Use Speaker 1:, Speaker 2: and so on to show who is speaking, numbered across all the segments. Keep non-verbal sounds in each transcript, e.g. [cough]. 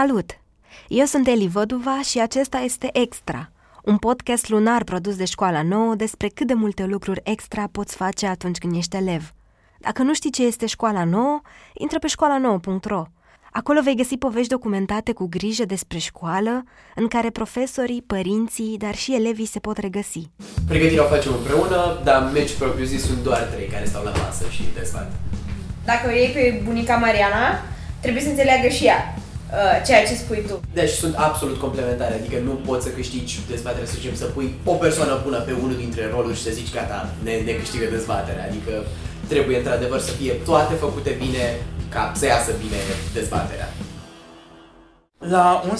Speaker 1: Salut! Eu sunt Eli Văduva și acesta este Extra, un podcast lunar produs de școala nouă despre cât de multe lucruri extra poți face atunci când ești elev. Dacă nu știi ce este școala nouă, intră pe școala nouă.ro. Acolo vei găsi povești documentate cu grijă despre școală, în care profesorii, părinții, dar și elevii se pot regăsi.
Speaker 2: Pregătirea o facem împreună, dar meci propriu zis sunt doar trei care stau la masă și dezbat.
Speaker 3: Dacă o iei pe bunica Mariana, trebuie să înțeleagă și ea uh, ceea ce spui tu.
Speaker 2: Deci sunt absolut complementare, adică nu poți să câștigi dezbaterea, să zicem, să pui o persoană bună pe unul dintre roluri și să zici gata, ne, ne câștigă dezbaterea. Adică trebuie într-adevăr să fie toate făcute bine ca să iasă bine dezbaterea.
Speaker 4: La 11.26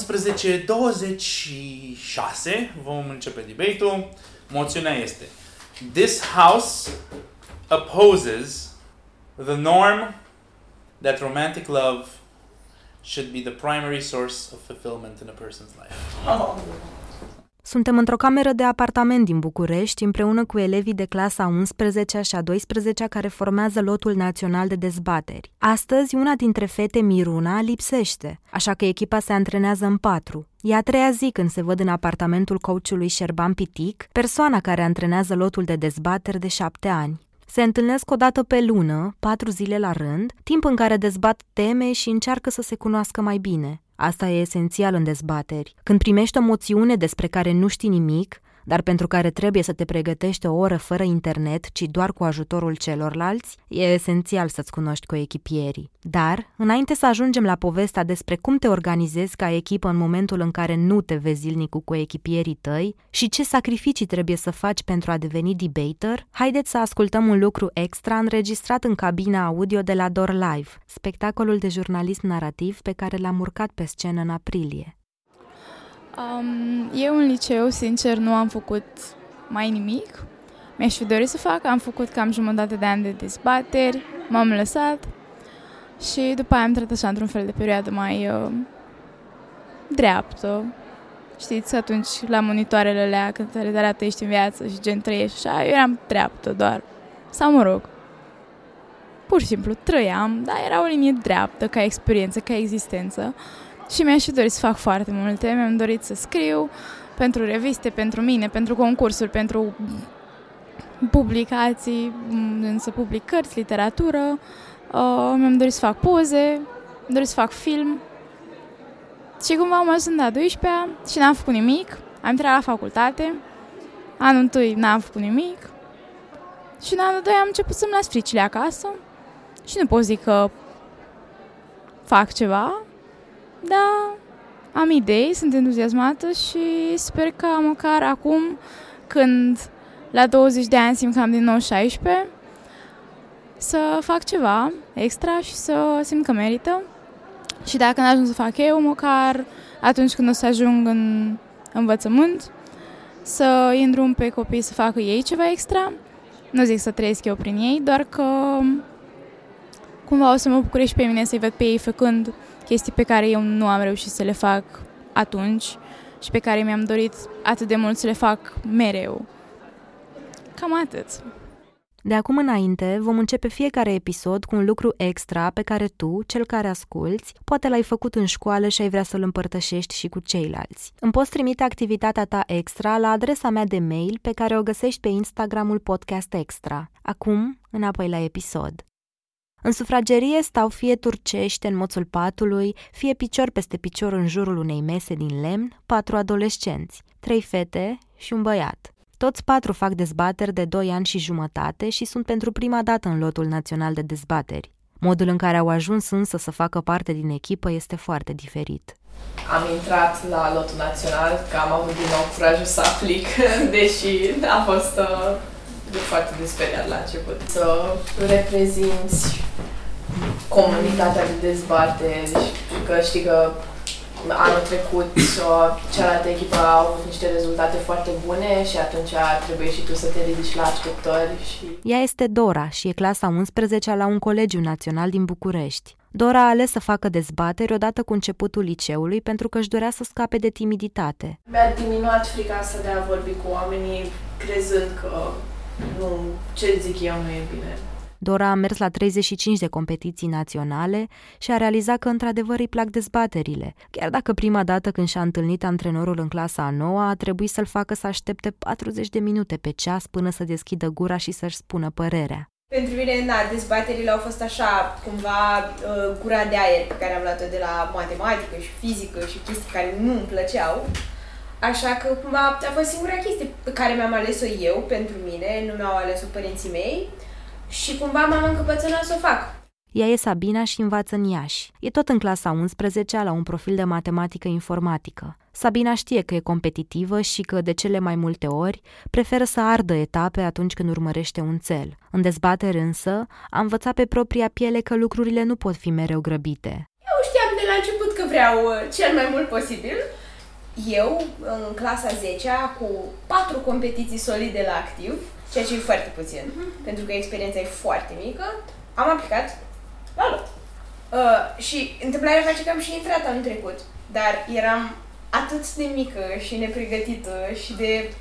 Speaker 4: vom începe debate-ul. Moțiunea este This House opposes the norm that romantic love should be the primary source of fulfillment in a person's life.
Speaker 1: Suntem într-o cameră de apartament din București, împreună cu elevii de clasa 11 și a 12 care formează lotul național de dezbateri. Astăzi, una dintre fete, Miruna, lipsește, așa că echipa se antrenează în patru. E a treia zi când se văd în apartamentul coachului Șerban Pitic, persoana care antrenează lotul de dezbateri de șapte ani. Se întâlnesc o dată pe lună, patru zile la rând, timp în care dezbat teme și încearcă să se cunoască mai bine. Asta e esențial în dezbateri. Când primești o moțiune despre care nu știi nimic, dar pentru care trebuie să te pregătești o oră fără internet, ci doar cu ajutorul celorlalți, e esențial să-ți cunoști coechipierii. Dar, înainte să ajungem la povestea despre cum te organizezi ca echipă în momentul în care nu te vezi zilnic cu coechipierii tăi și ce sacrificii trebuie să faci pentru a deveni debater, haideți să ascultăm un lucru extra înregistrat în cabina audio de la Door Live, spectacolul de jurnalist narrativ pe care l-am urcat pe scenă în aprilie.
Speaker 5: Um, eu în liceu, sincer, nu am făcut mai nimic. Mi-aș fi dorit să fac, am făcut cam jumătate de ani de dezbateri, m-am lăsat și după aia am intrat așa într-un fel de perioadă mai uh, dreaptă. Știți, atunci la monitoarele alea când te arată ești în viață și gen trăiești așa, eu eram dreaptă doar. Sau mă rog, pur și simplu trăiam, dar era o linie dreaptă ca experiență, ca existență. Și mi-aș fi dorit să fac foarte multe. Mi-am dorit să scriu pentru reviste, pentru mine, pentru concursuri, pentru publicații, să public cărți, literatură. Uh, mi-am dorit să fac poze, mi-am dorit să fac film. Și cumva am ajuns la 12 și n-am făcut nimic. Am intrat la facultate. Anul întâi n-am făcut nimic. Și în anul 2 am început să-mi las fricile acasă. Și nu pot zic că fac ceva, da, am idei, sunt entuziasmată și sper că măcar acum, când la 20 de ani simt că am din nou 16, să fac ceva extra și să simt că merită. Și dacă nu ajung să fac eu, măcar atunci când o să ajung în învățământ, să îndrum pe copii să facă ei ceva extra. Nu zic să trăiesc eu prin ei, doar că cumva o să mă bucure și pe mine să-i văd pe ei făcând chestii pe care eu nu am reușit să le fac atunci și pe care mi-am dorit atât de mult să le fac mereu. Cam atât.
Speaker 1: De acum înainte, vom începe fiecare episod cu un lucru extra pe care tu, cel care asculți, poate l-ai făcut în școală și ai vrea să-l împărtășești și cu ceilalți. Îmi poți trimite activitatea ta extra la adresa mea de mail pe care o găsești pe Instagramul Podcast Extra. Acum, înapoi la episod. În sufragerie stau fie turcește în moțul patului, fie picior peste picior în jurul unei mese din lemn, patru adolescenți, trei fete și un băiat. Toți patru fac dezbateri de doi ani și jumătate și sunt pentru prima dată în lotul național de dezbateri. Modul în care au ajuns însă să facă parte din echipă este foarte diferit.
Speaker 3: Am intrat la lotul național, că am avut din nou curajul să aplic, [laughs] deși a fost uh, de foarte desperiat la început. Să reprezinți comunitatea de dezbateri și că știi că anul trecut cealaltă echipă a avut niște rezultate foarte bune și atunci trebuie și tu să te ridici la așteptări. Și...
Speaker 1: Ea este Dora și e clasa 11 la un colegiu național din București. Dora a ales să facă dezbateri odată cu începutul liceului pentru că își dorea să scape de timiditate.
Speaker 3: Mi-a diminuat frica asta de a vorbi cu oamenii crezând că nu, ce zic eu nu e bine.
Speaker 1: Dora a mers la 35 de competiții naționale și a realizat că într-adevăr îi plac dezbaterile, chiar dacă prima dată când și-a întâlnit antrenorul în clasa a noua a trebuit să-l facă să aștepte 40 de minute pe ceas până să deschidă gura și să-și spună părerea.
Speaker 6: Pentru mine, na, dezbaterile au fost așa, cumva, uh, gura de aer pe care am luat-o de la matematică și fizică și chestii care nu îmi plăceau. Așa că, cumva, a fost singura chestie pe care mi-am ales-o eu pentru mine, nu mi-au ales-o părinții mei și cumva m-am încăpățânat să o fac.
Speaker 1: Ea e Sabina și învață în Iași. E tot în clasa 11 la un profil de matematică informatică. Sabina știe că e competitivă și că, de cele mai multe ori, preferă să ardă etape atunci când urmărește un cel. În dezbateri însă, a învățat pe propria piele că lucrurile nu pot fi mereu grăbite.
Speaker 6: Eu știam de la început că vreau uh, cel mai mult posibil. Eu, în clasa 10 cu patru competiții solide la activ, ceea ce e foarte puțin, mm-hmm. pentru că experiența e foarte mică, am aplicat la lot. Uh, și întâmplarea face că am și intrat anul trecut, dar eram atât de mică și nepregătită și de...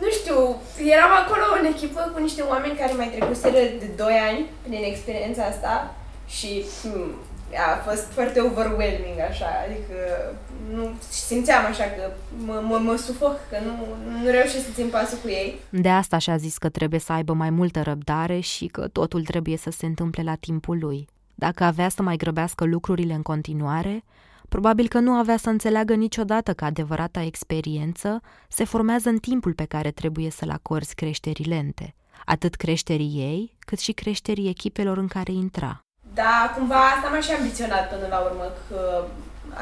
Speaker 6: Nu știu, eram acolo în echipă cu niște oameni care mai trecuseră de 2 ani prin experiența asta și hmm, a fost foarte overwhelming așa, adică nu simțeam așa că mă, mă, mă sufoc, că nu, nu reușesc să țin pasul cu ei.
Speaker 1: De asta și-a zis că trebuie să aibă mai multă răbdare și că totul trebuie să se întâmple la timpul lui. Dacă avea să mai grăbească lucrurile în continuare, probabil că nu avea să înțeleagă niciodată că adevărata experiență se formează în timpul pe care trebuie să-l acorzi creșterii lente, atât creșterii ei, cât și creșterii echipelor în care intra.
Speaker 6: Da, cumva asta m-a și ambiționat până la urmă, că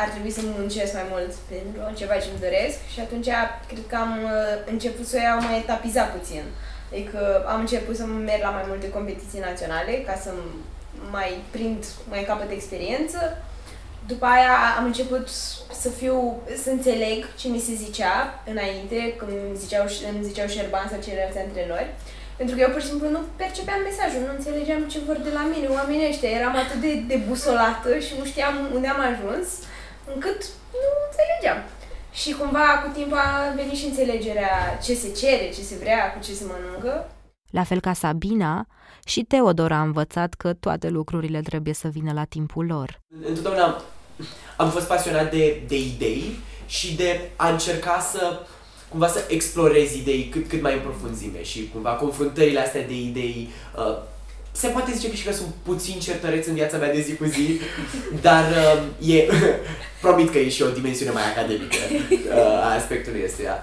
Speaker 6: ar trebui să muncesc mai mult pentru ceva ce îmi doresc și atunci cred că am uh, început să o iau mai etapizat puțin. Adică am început să merg la mai multe competiții naționale ca să mai prind mai capăt experiență. După aia am început să fiu, să înțeleg ce mi se zicea înainte, când îmi ziceau, îmi ziceau șerban sau ceilalți antrenori. Pentru că eu pur și simplu nu percepeam mesajul, nu înțelegeam ce vor de la mine oamenii ăștia. Eram atât de, de busolată și nu știam unde am ajuns, încât nu înțelegeam. Și cumva cu timp a venit și înțelegerea ce se cere, ce se vrea, cu ce se mănâncă.
Speaker 1: La fel ca Sabina, și Teodor a învățat că toate lucrurile trebuie să vină la timpul lor.
Speaker 2: Întotdeauna am fost pasionat de, de idei și de a încerca să cumva să explorezi idei cât, cât mai în profunzime și cumva confruntările astea de idei uh, se poate zice că și că sunt puțin certăreți în viața mea de zi cu zi, [laughs] dar uh, e, promit că e și o dimensiune mai academică [laughs] uh, a aspectului ăstuia.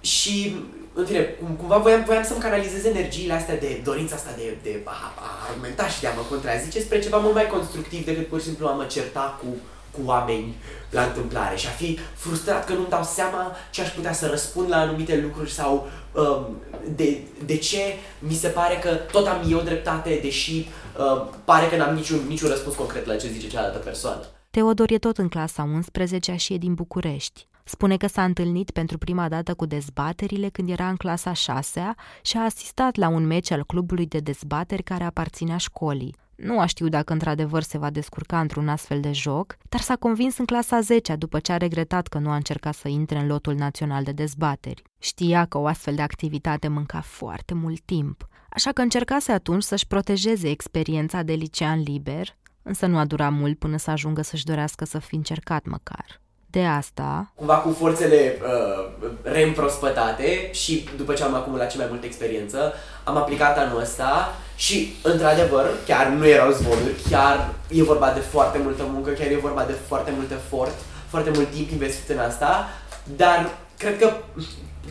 Speaker 2: Și, în fine, cum, cumva voiam, voiam să-mi canalizez energiile astea de dorința asta de, de a, a argumenta și de a mă contrazice spre ceva mult mai constructiv decât pur și simplu a mă certa cu cu oameni la întâmplare și a fi frustrat că nu-mi dau seama ce aș putea să răspund la anumite lucruri sau um, de, de ce mi se pare că tot am eu dreptate, deși uh, pare că n-am niciun, niciun răspuns concret la ce zice cealaltă persoană.
Speaker 1: Teodor e tot în clasa 11 și e din București. Spune că s-a întâlnit pentru prima dată cu dezbaterile când era în clasa 6 și a asistat la un meci al clubului de dezbateri care aparținea școlii. Nu a știut dacă într-adevăr se va descurca într-un astfel de joc, dar s-a convins în clasa 10 după ce a regretat că nu a încercat să intre în lotul național de dezbateri. Știa că o astfel de activitate mânca foarte mult timp, așa că încercase atunci să-și protejeze experiența de licean liber, însă nu a durat mult până să ajungă să-și dorească să fi încercat măcar de asta.
Speaker 2: Cumva cu forțele uh, reîmprospătate și după ce am acumulat și mai multă experiență, am aplicat anul ăsta și, într-adevăr, chiar nu erau zvonuri, chiar e vorba de foarte multă muncă, chiar e vorba de foarte mult efort, foarte mult timp investit în asta, dar cred că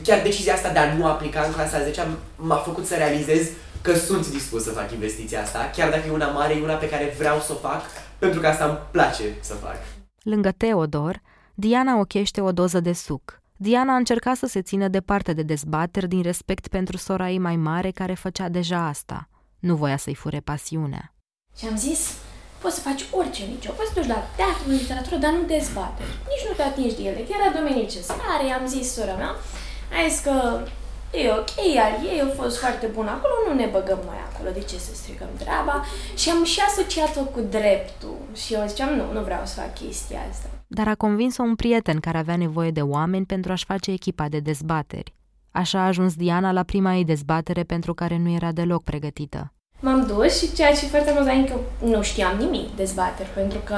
Speaker 2: chiar decizia asta de a nu aplica în clasa 10 m-a făcut să realizez că sunt dispus să fac investiția asta, chiar dacă e una mare, e una pe care vreau să o fac, pentru că asta îmi place să fac.
Speaker 1: Lângă Teodor, Diana ochește o doză de suc. Diana a încercat să se țină departe de dezbateri din respect pentru sora ei mai mare care făcea deja asta. Nu voia să-i fure pasiunea.
Speaker 7: Și am zis, poți să faci orice liceu, poți să duci la teatru, literatură, dar nu dezbateri. Nici nu te atingi de ele, chiar la domenii ce are, am zis sora mea, a zis că e ok, iar ei au fost foarte buni acolo, nu ne băgăm mai acolo, de ce să stricăm treaba? Și am și asociat-o cu dreptul și eu ziceam, nu, nu vreau să fac chestia asta
Speaker 1: dar a convins-o un prieten care avea nevoie de oameni pentru a-și face echipa de dezbateri. Așa a ajuns Diana la prima ei dezbatere pentru care nu era deloc pregătită.
Speaker 7: M-am dus și ceea ce e foarte amuzant că nu știam nimic dezbateri, pentru că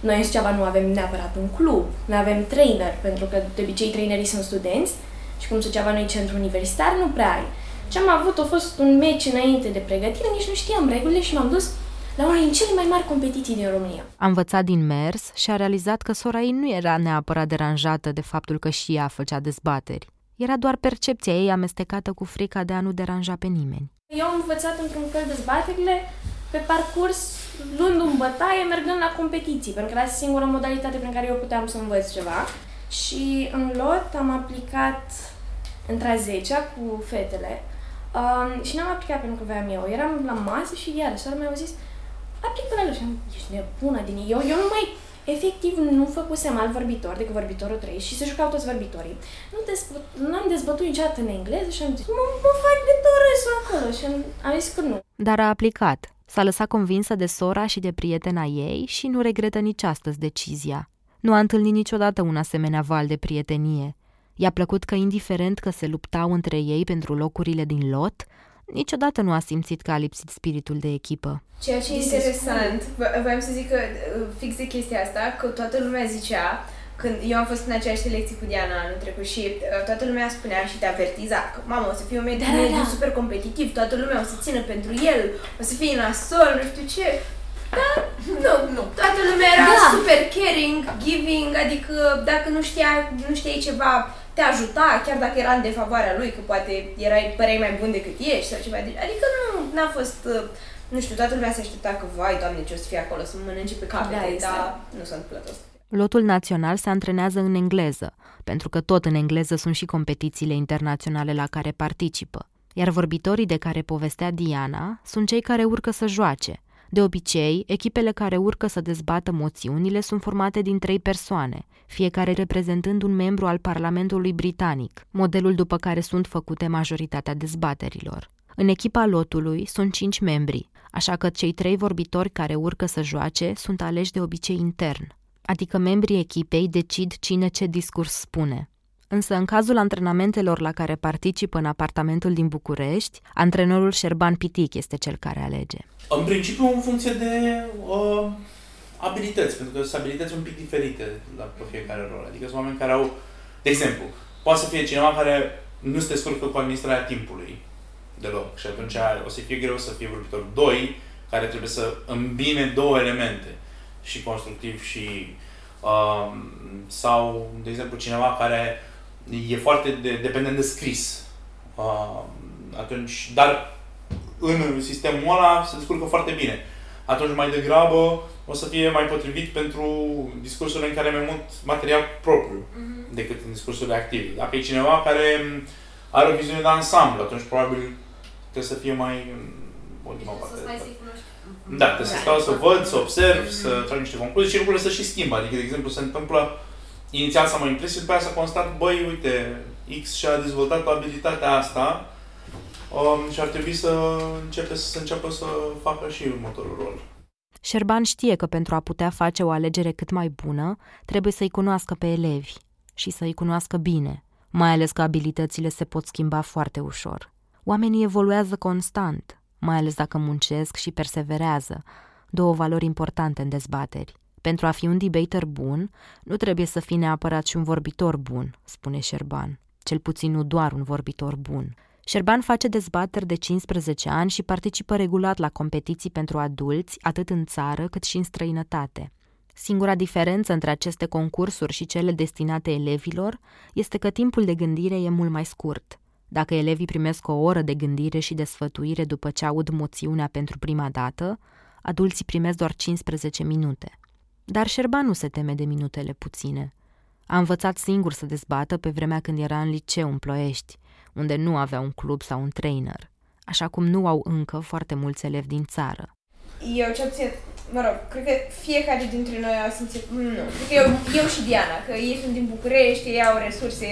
Speaker 7: noi în Suceava nu avem neapărat un club, nu avem trainer, pentru că de obicei trainerii sunt studenți și cum Suceava nu e centru universitar, nu prea ai. Ce am avut a fost un meci înainte de pregătire, nici nu știam regulile și m-am dus la una din cele mai mari competiții din România.
Speaker 1: A învățat din mers și a realizat că sora ei nu era neapărat deranjată de faptul că și ea făcea dezbateri. Era doar percepția ei amestecată cu frica de a nu deranja pe nimeni.
Speaker 7: Eu am învățat într-un fel dezbaterile pe parcurs, luând un bătaie, mergând la competiții, pentru că era singura modalitate prin care eu puteam să învăț ceva. Și în lot am aplicat între a 10 cu fetele um, și n-am aplicat pentru că voiam eu. Eram la masă și iar, sora mea au zis, aplică la lui și am, ești nebună din eu. Eu nu mai, efectiv, nu făcusem alt vorbitor decât vorbitorul 3 și se jucau toți vorbitorii. Nu, dezbă, nu am dezbătut niciodată în engleză și am zis, mă, mă fac de tot râsul acolo și am, am zis că nu.
Speaker 1: Dar a aplicat. S-a lăsat convinsă de sora și de prietena ei și nu regretă nici astăzi decizia. Nu a întâlnit niciodată un asemenea val de prietenie. I-a plăcut că, indiferent că se luptau între ei pentru locurile din lot, niciodată nu a simțit că a lipsit spiritul de echipă.
Speaker 6: Ceea ce e interesant, voiam să zic că uh, fix de chestia asta, că toată lumea zicea, când eu am fost în aceeași lecție cu Diana anul trecut și uh, toată lumea spunea și te avertiza că mamă, o să fie un mediu, da, mediu da, da. super competitiv, toată lumea o să țină pentru el, o să fie nasol, nu știu ce. Da, nu, nu. Toată lumea era da. super caring, giving, adică dacă nu știa, nu știai ceva, te ajuta, chiar dacă era în defavoarea lui, că poate erai, păreai mai bun decât ești sau ceva. Adică nu, n-a fost, uh, nu știu, toată lumea se aștepta că, vai, doamne, ce o să fie acolo, să mănânce pe capete, da, exact. dar nu s-a întâmplat asta.
Speaker 1: Lotul național se antrenează în engleză, pentru că tot în engleză sunt și competițiile internaționale la care participă. Iar vorbitorii de care povestea Diana sunt cei care urcă să joace. De obicei, echipele care urcă să dezbată moțiunile sunt formate din trei persoane, fiecare reprezentând un membru al Parlamentului Britanic, modelul după care sunt făcute majoritatea dezbaterilor. În echipa lotului sunt cinci membri, așa că cei trei vorbitori care urcă să joace sunt aleși de obicei intern adică membrii echipei decid cine ce discurs spune. Însă în cazul antrenamentelor la care participă în apartamentul din București, antrenorul Șerban Pitic este cel care alege.
Speaker 4: În principiu în funcție de uh, abilități, pentru că sunt abilități un pic diferite la pe fiecare rol. Adică sunt oameni care au, de exemplu, poate să fie cineva care nu se descurcă cu administrarea timpului deloc și atunci o să fie greu să fie vorbitor. Doi, care trebuie să îmbine două elemente și constructiv și uh, sau, de exemplu, cineva care e foarte de, dependent de scris. Uh, atunci, dar în sistemul ăla se descurcă foarte bine. Atunci mai degrabă o să fie mai potrivit pentru discursurile în care ai mai mult material propriu mm-hmm. decât în discursurile active. Dacă e cineva care are o viziune de ansamblu, atunci probabil trebuie să fie mai în ultima parte. Să mai da, trebuie să stau să văd, să observ, mm-hmm. să trag niște concluzii și lucrurile să și schimbă. Adică, de exemplu, se întâmplă inițial să mă impresie, după aia să constat, băi, uite, X și-a dezvoltat abilitatea asta um, și ar trebui să începe să înceapă să facă și următorul rol.
Speaker 1: Șerban știe că pentru a putea face o alegere cât mai bună, trebuie să-i cunoască pe elevi și să-i cunoască bine, mai ales că abilitățile se pot schimba foarte ușor. Oamenii evoluează constant, mai ales dacă muncesc și perseverează, două valori importante în dezbateri. Pentru a fi un debater bun, nu trebuie să fii neapărat și un vorbitor bun, spune Șerban. Cel puțin nu doar un vorbitor bun. Șerban face dezbateri de 15 ani și participă regulat la competiții pentru adulți, atât în țară cât și în străinătate. Singura diferență între aceste concursuri și cele destinate elevilor este că timpul de gândire e mult mai scurt. Dacă elevii primesc o oră de gândire și de sfătuire după ce aud moțiunea pentru prima dată, adulții primesc doar 15 minute. Dar Șerban nu se teme de minutele puține. A învățat singur să dezbată pe vremea când era în liceu în Ploiești, unde nu avea un club sau un trainer, așa cum nu au încă foarte mulți elevi din țară.
Speaker 6: Eu ce obțin, mă rog, cred că fiecare dintre noi a simțit, nu, cred că eu, eu și Diana, că ei sunt din București, ei au resurse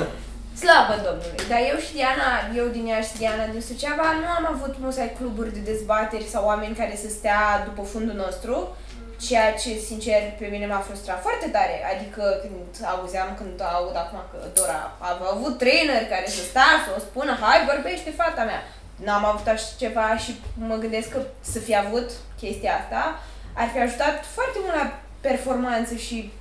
Speaker 6: [laughs] Slavă Domnului! Dar eu și Diana, eu din Iași și Diana din Suceava, nu am avut musai cluburi de dezbateri sau oameni care să stea după fundul nostru, ceea ce, sincer, pe mine m-a frustrat foarte tare. Adică când auzeam, când aud acum că Dora a avut trainer care să stea să o spună, hai, vorbește fata mea. n-am avut așa ceva și mă gândesc că să fi avut chestia asta ar fi ajutat foarte mult la performanță și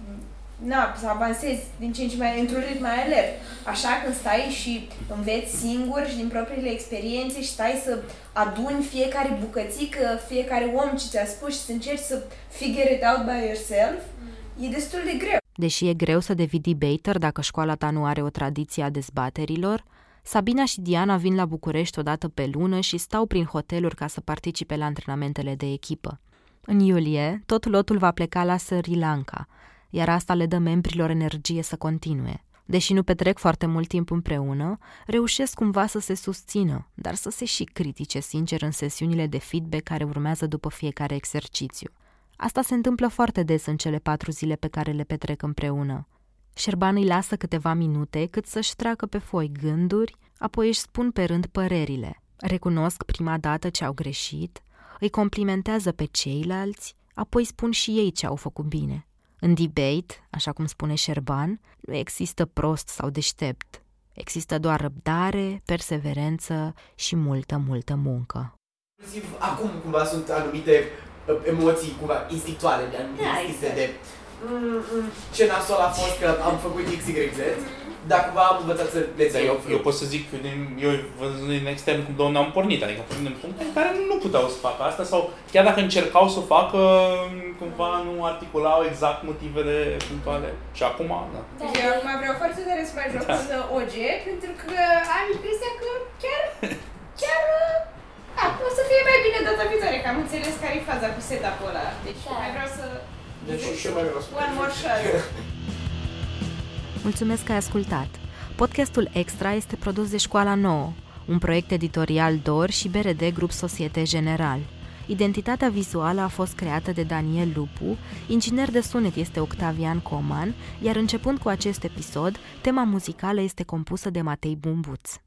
Speaker 6: na, să avansezi din ce în ce mai într-un ritm mai alert. Așa când stai și înveți singur și din propriile experiențe și stai să aduni fiecare bucățică, fiecare om ce ți-a spus și să încerci să figure it out by yourself, e destul de greu.
Speaker 1: Deși e greu să devii debater dacă școala ta nu are o tradiție a dezbaterilor, Sabina și Diana vin la București o dată pe lună și stau prin hoteluri ca să participe la antrenamentele de echipă. În iulie, tot lotul va pleca la Sri Lanka, iar asta le dă membrilor energie să continue. Deși nu petrec foarte mult timp împreună, reușesc cumva să se susțină, dar să se și critique sincer în sesiunile de feedback care urmează după fiecare exercițiu. Asta se întâmplă foarte des în cele patru zile pe care le petrec împreună. Șerban îi lasă câteva minute cât să-și treacă pe foi gânduri, apoi își spun pe rând părerile. Recunosc prima dată ce au greșit, îi complimentează pe ceilalți, apoi spun și ei ce au făcut bine. În debate, așa cum spune Șerban, nu există prost sau deștept. Există doar răbdare, perseverență și multă, multă muncă.
Speaker 2: Inclusiv acum cumva sunt anumite uh, emoții cumva instinctuale, anumite
Speaker 7: Da,
Speaker 2: instincte
Speaker 7: exact.
Speaker 2: de mm, mm, ce nasol a fost că am făcut XYZ, dar cumva am învățat să le
Speaker 4: Dar
Speaker 2: țin
Speaker 4: eu, eu pot să zic, din, eu văzând din extern cum domnul am pornit, adică din puncte în care nu puteau să facă asta sau chiar dacă încercau să o facă, cumva nu articulau exact motivele punctuale. Și acum, da.
Speaker 7: Da,
Speaker 6: Deci eu acum vreau foarte tare să mai joc
Speaker 4: Da.
Speaker 6: da. OG, pentru că am impresia că chiar, [laughs] chiar, da, o să fie mai bine data viitoare, că am înțeles care e faza cu setup-ul ăla. Deci
Speaker 7: Da.
Speaker 6: mai vreau să...
Speaker 2: Deci și eu mai vreau să
Speaker 6: One more shot. [laughs]
Speaker 1: Mulțumesc că ai ascultat! Podcastul Extra este produs de Școala Nouă, un proiect editorial DOR și BRD Grup Societe General. Identitatea vizuală a fost creată de Daniel Lupu, inginer de sunet este Octavian Coman, iar începând cu acest episod, tema muzicală este compusă de Matei Bumbuț.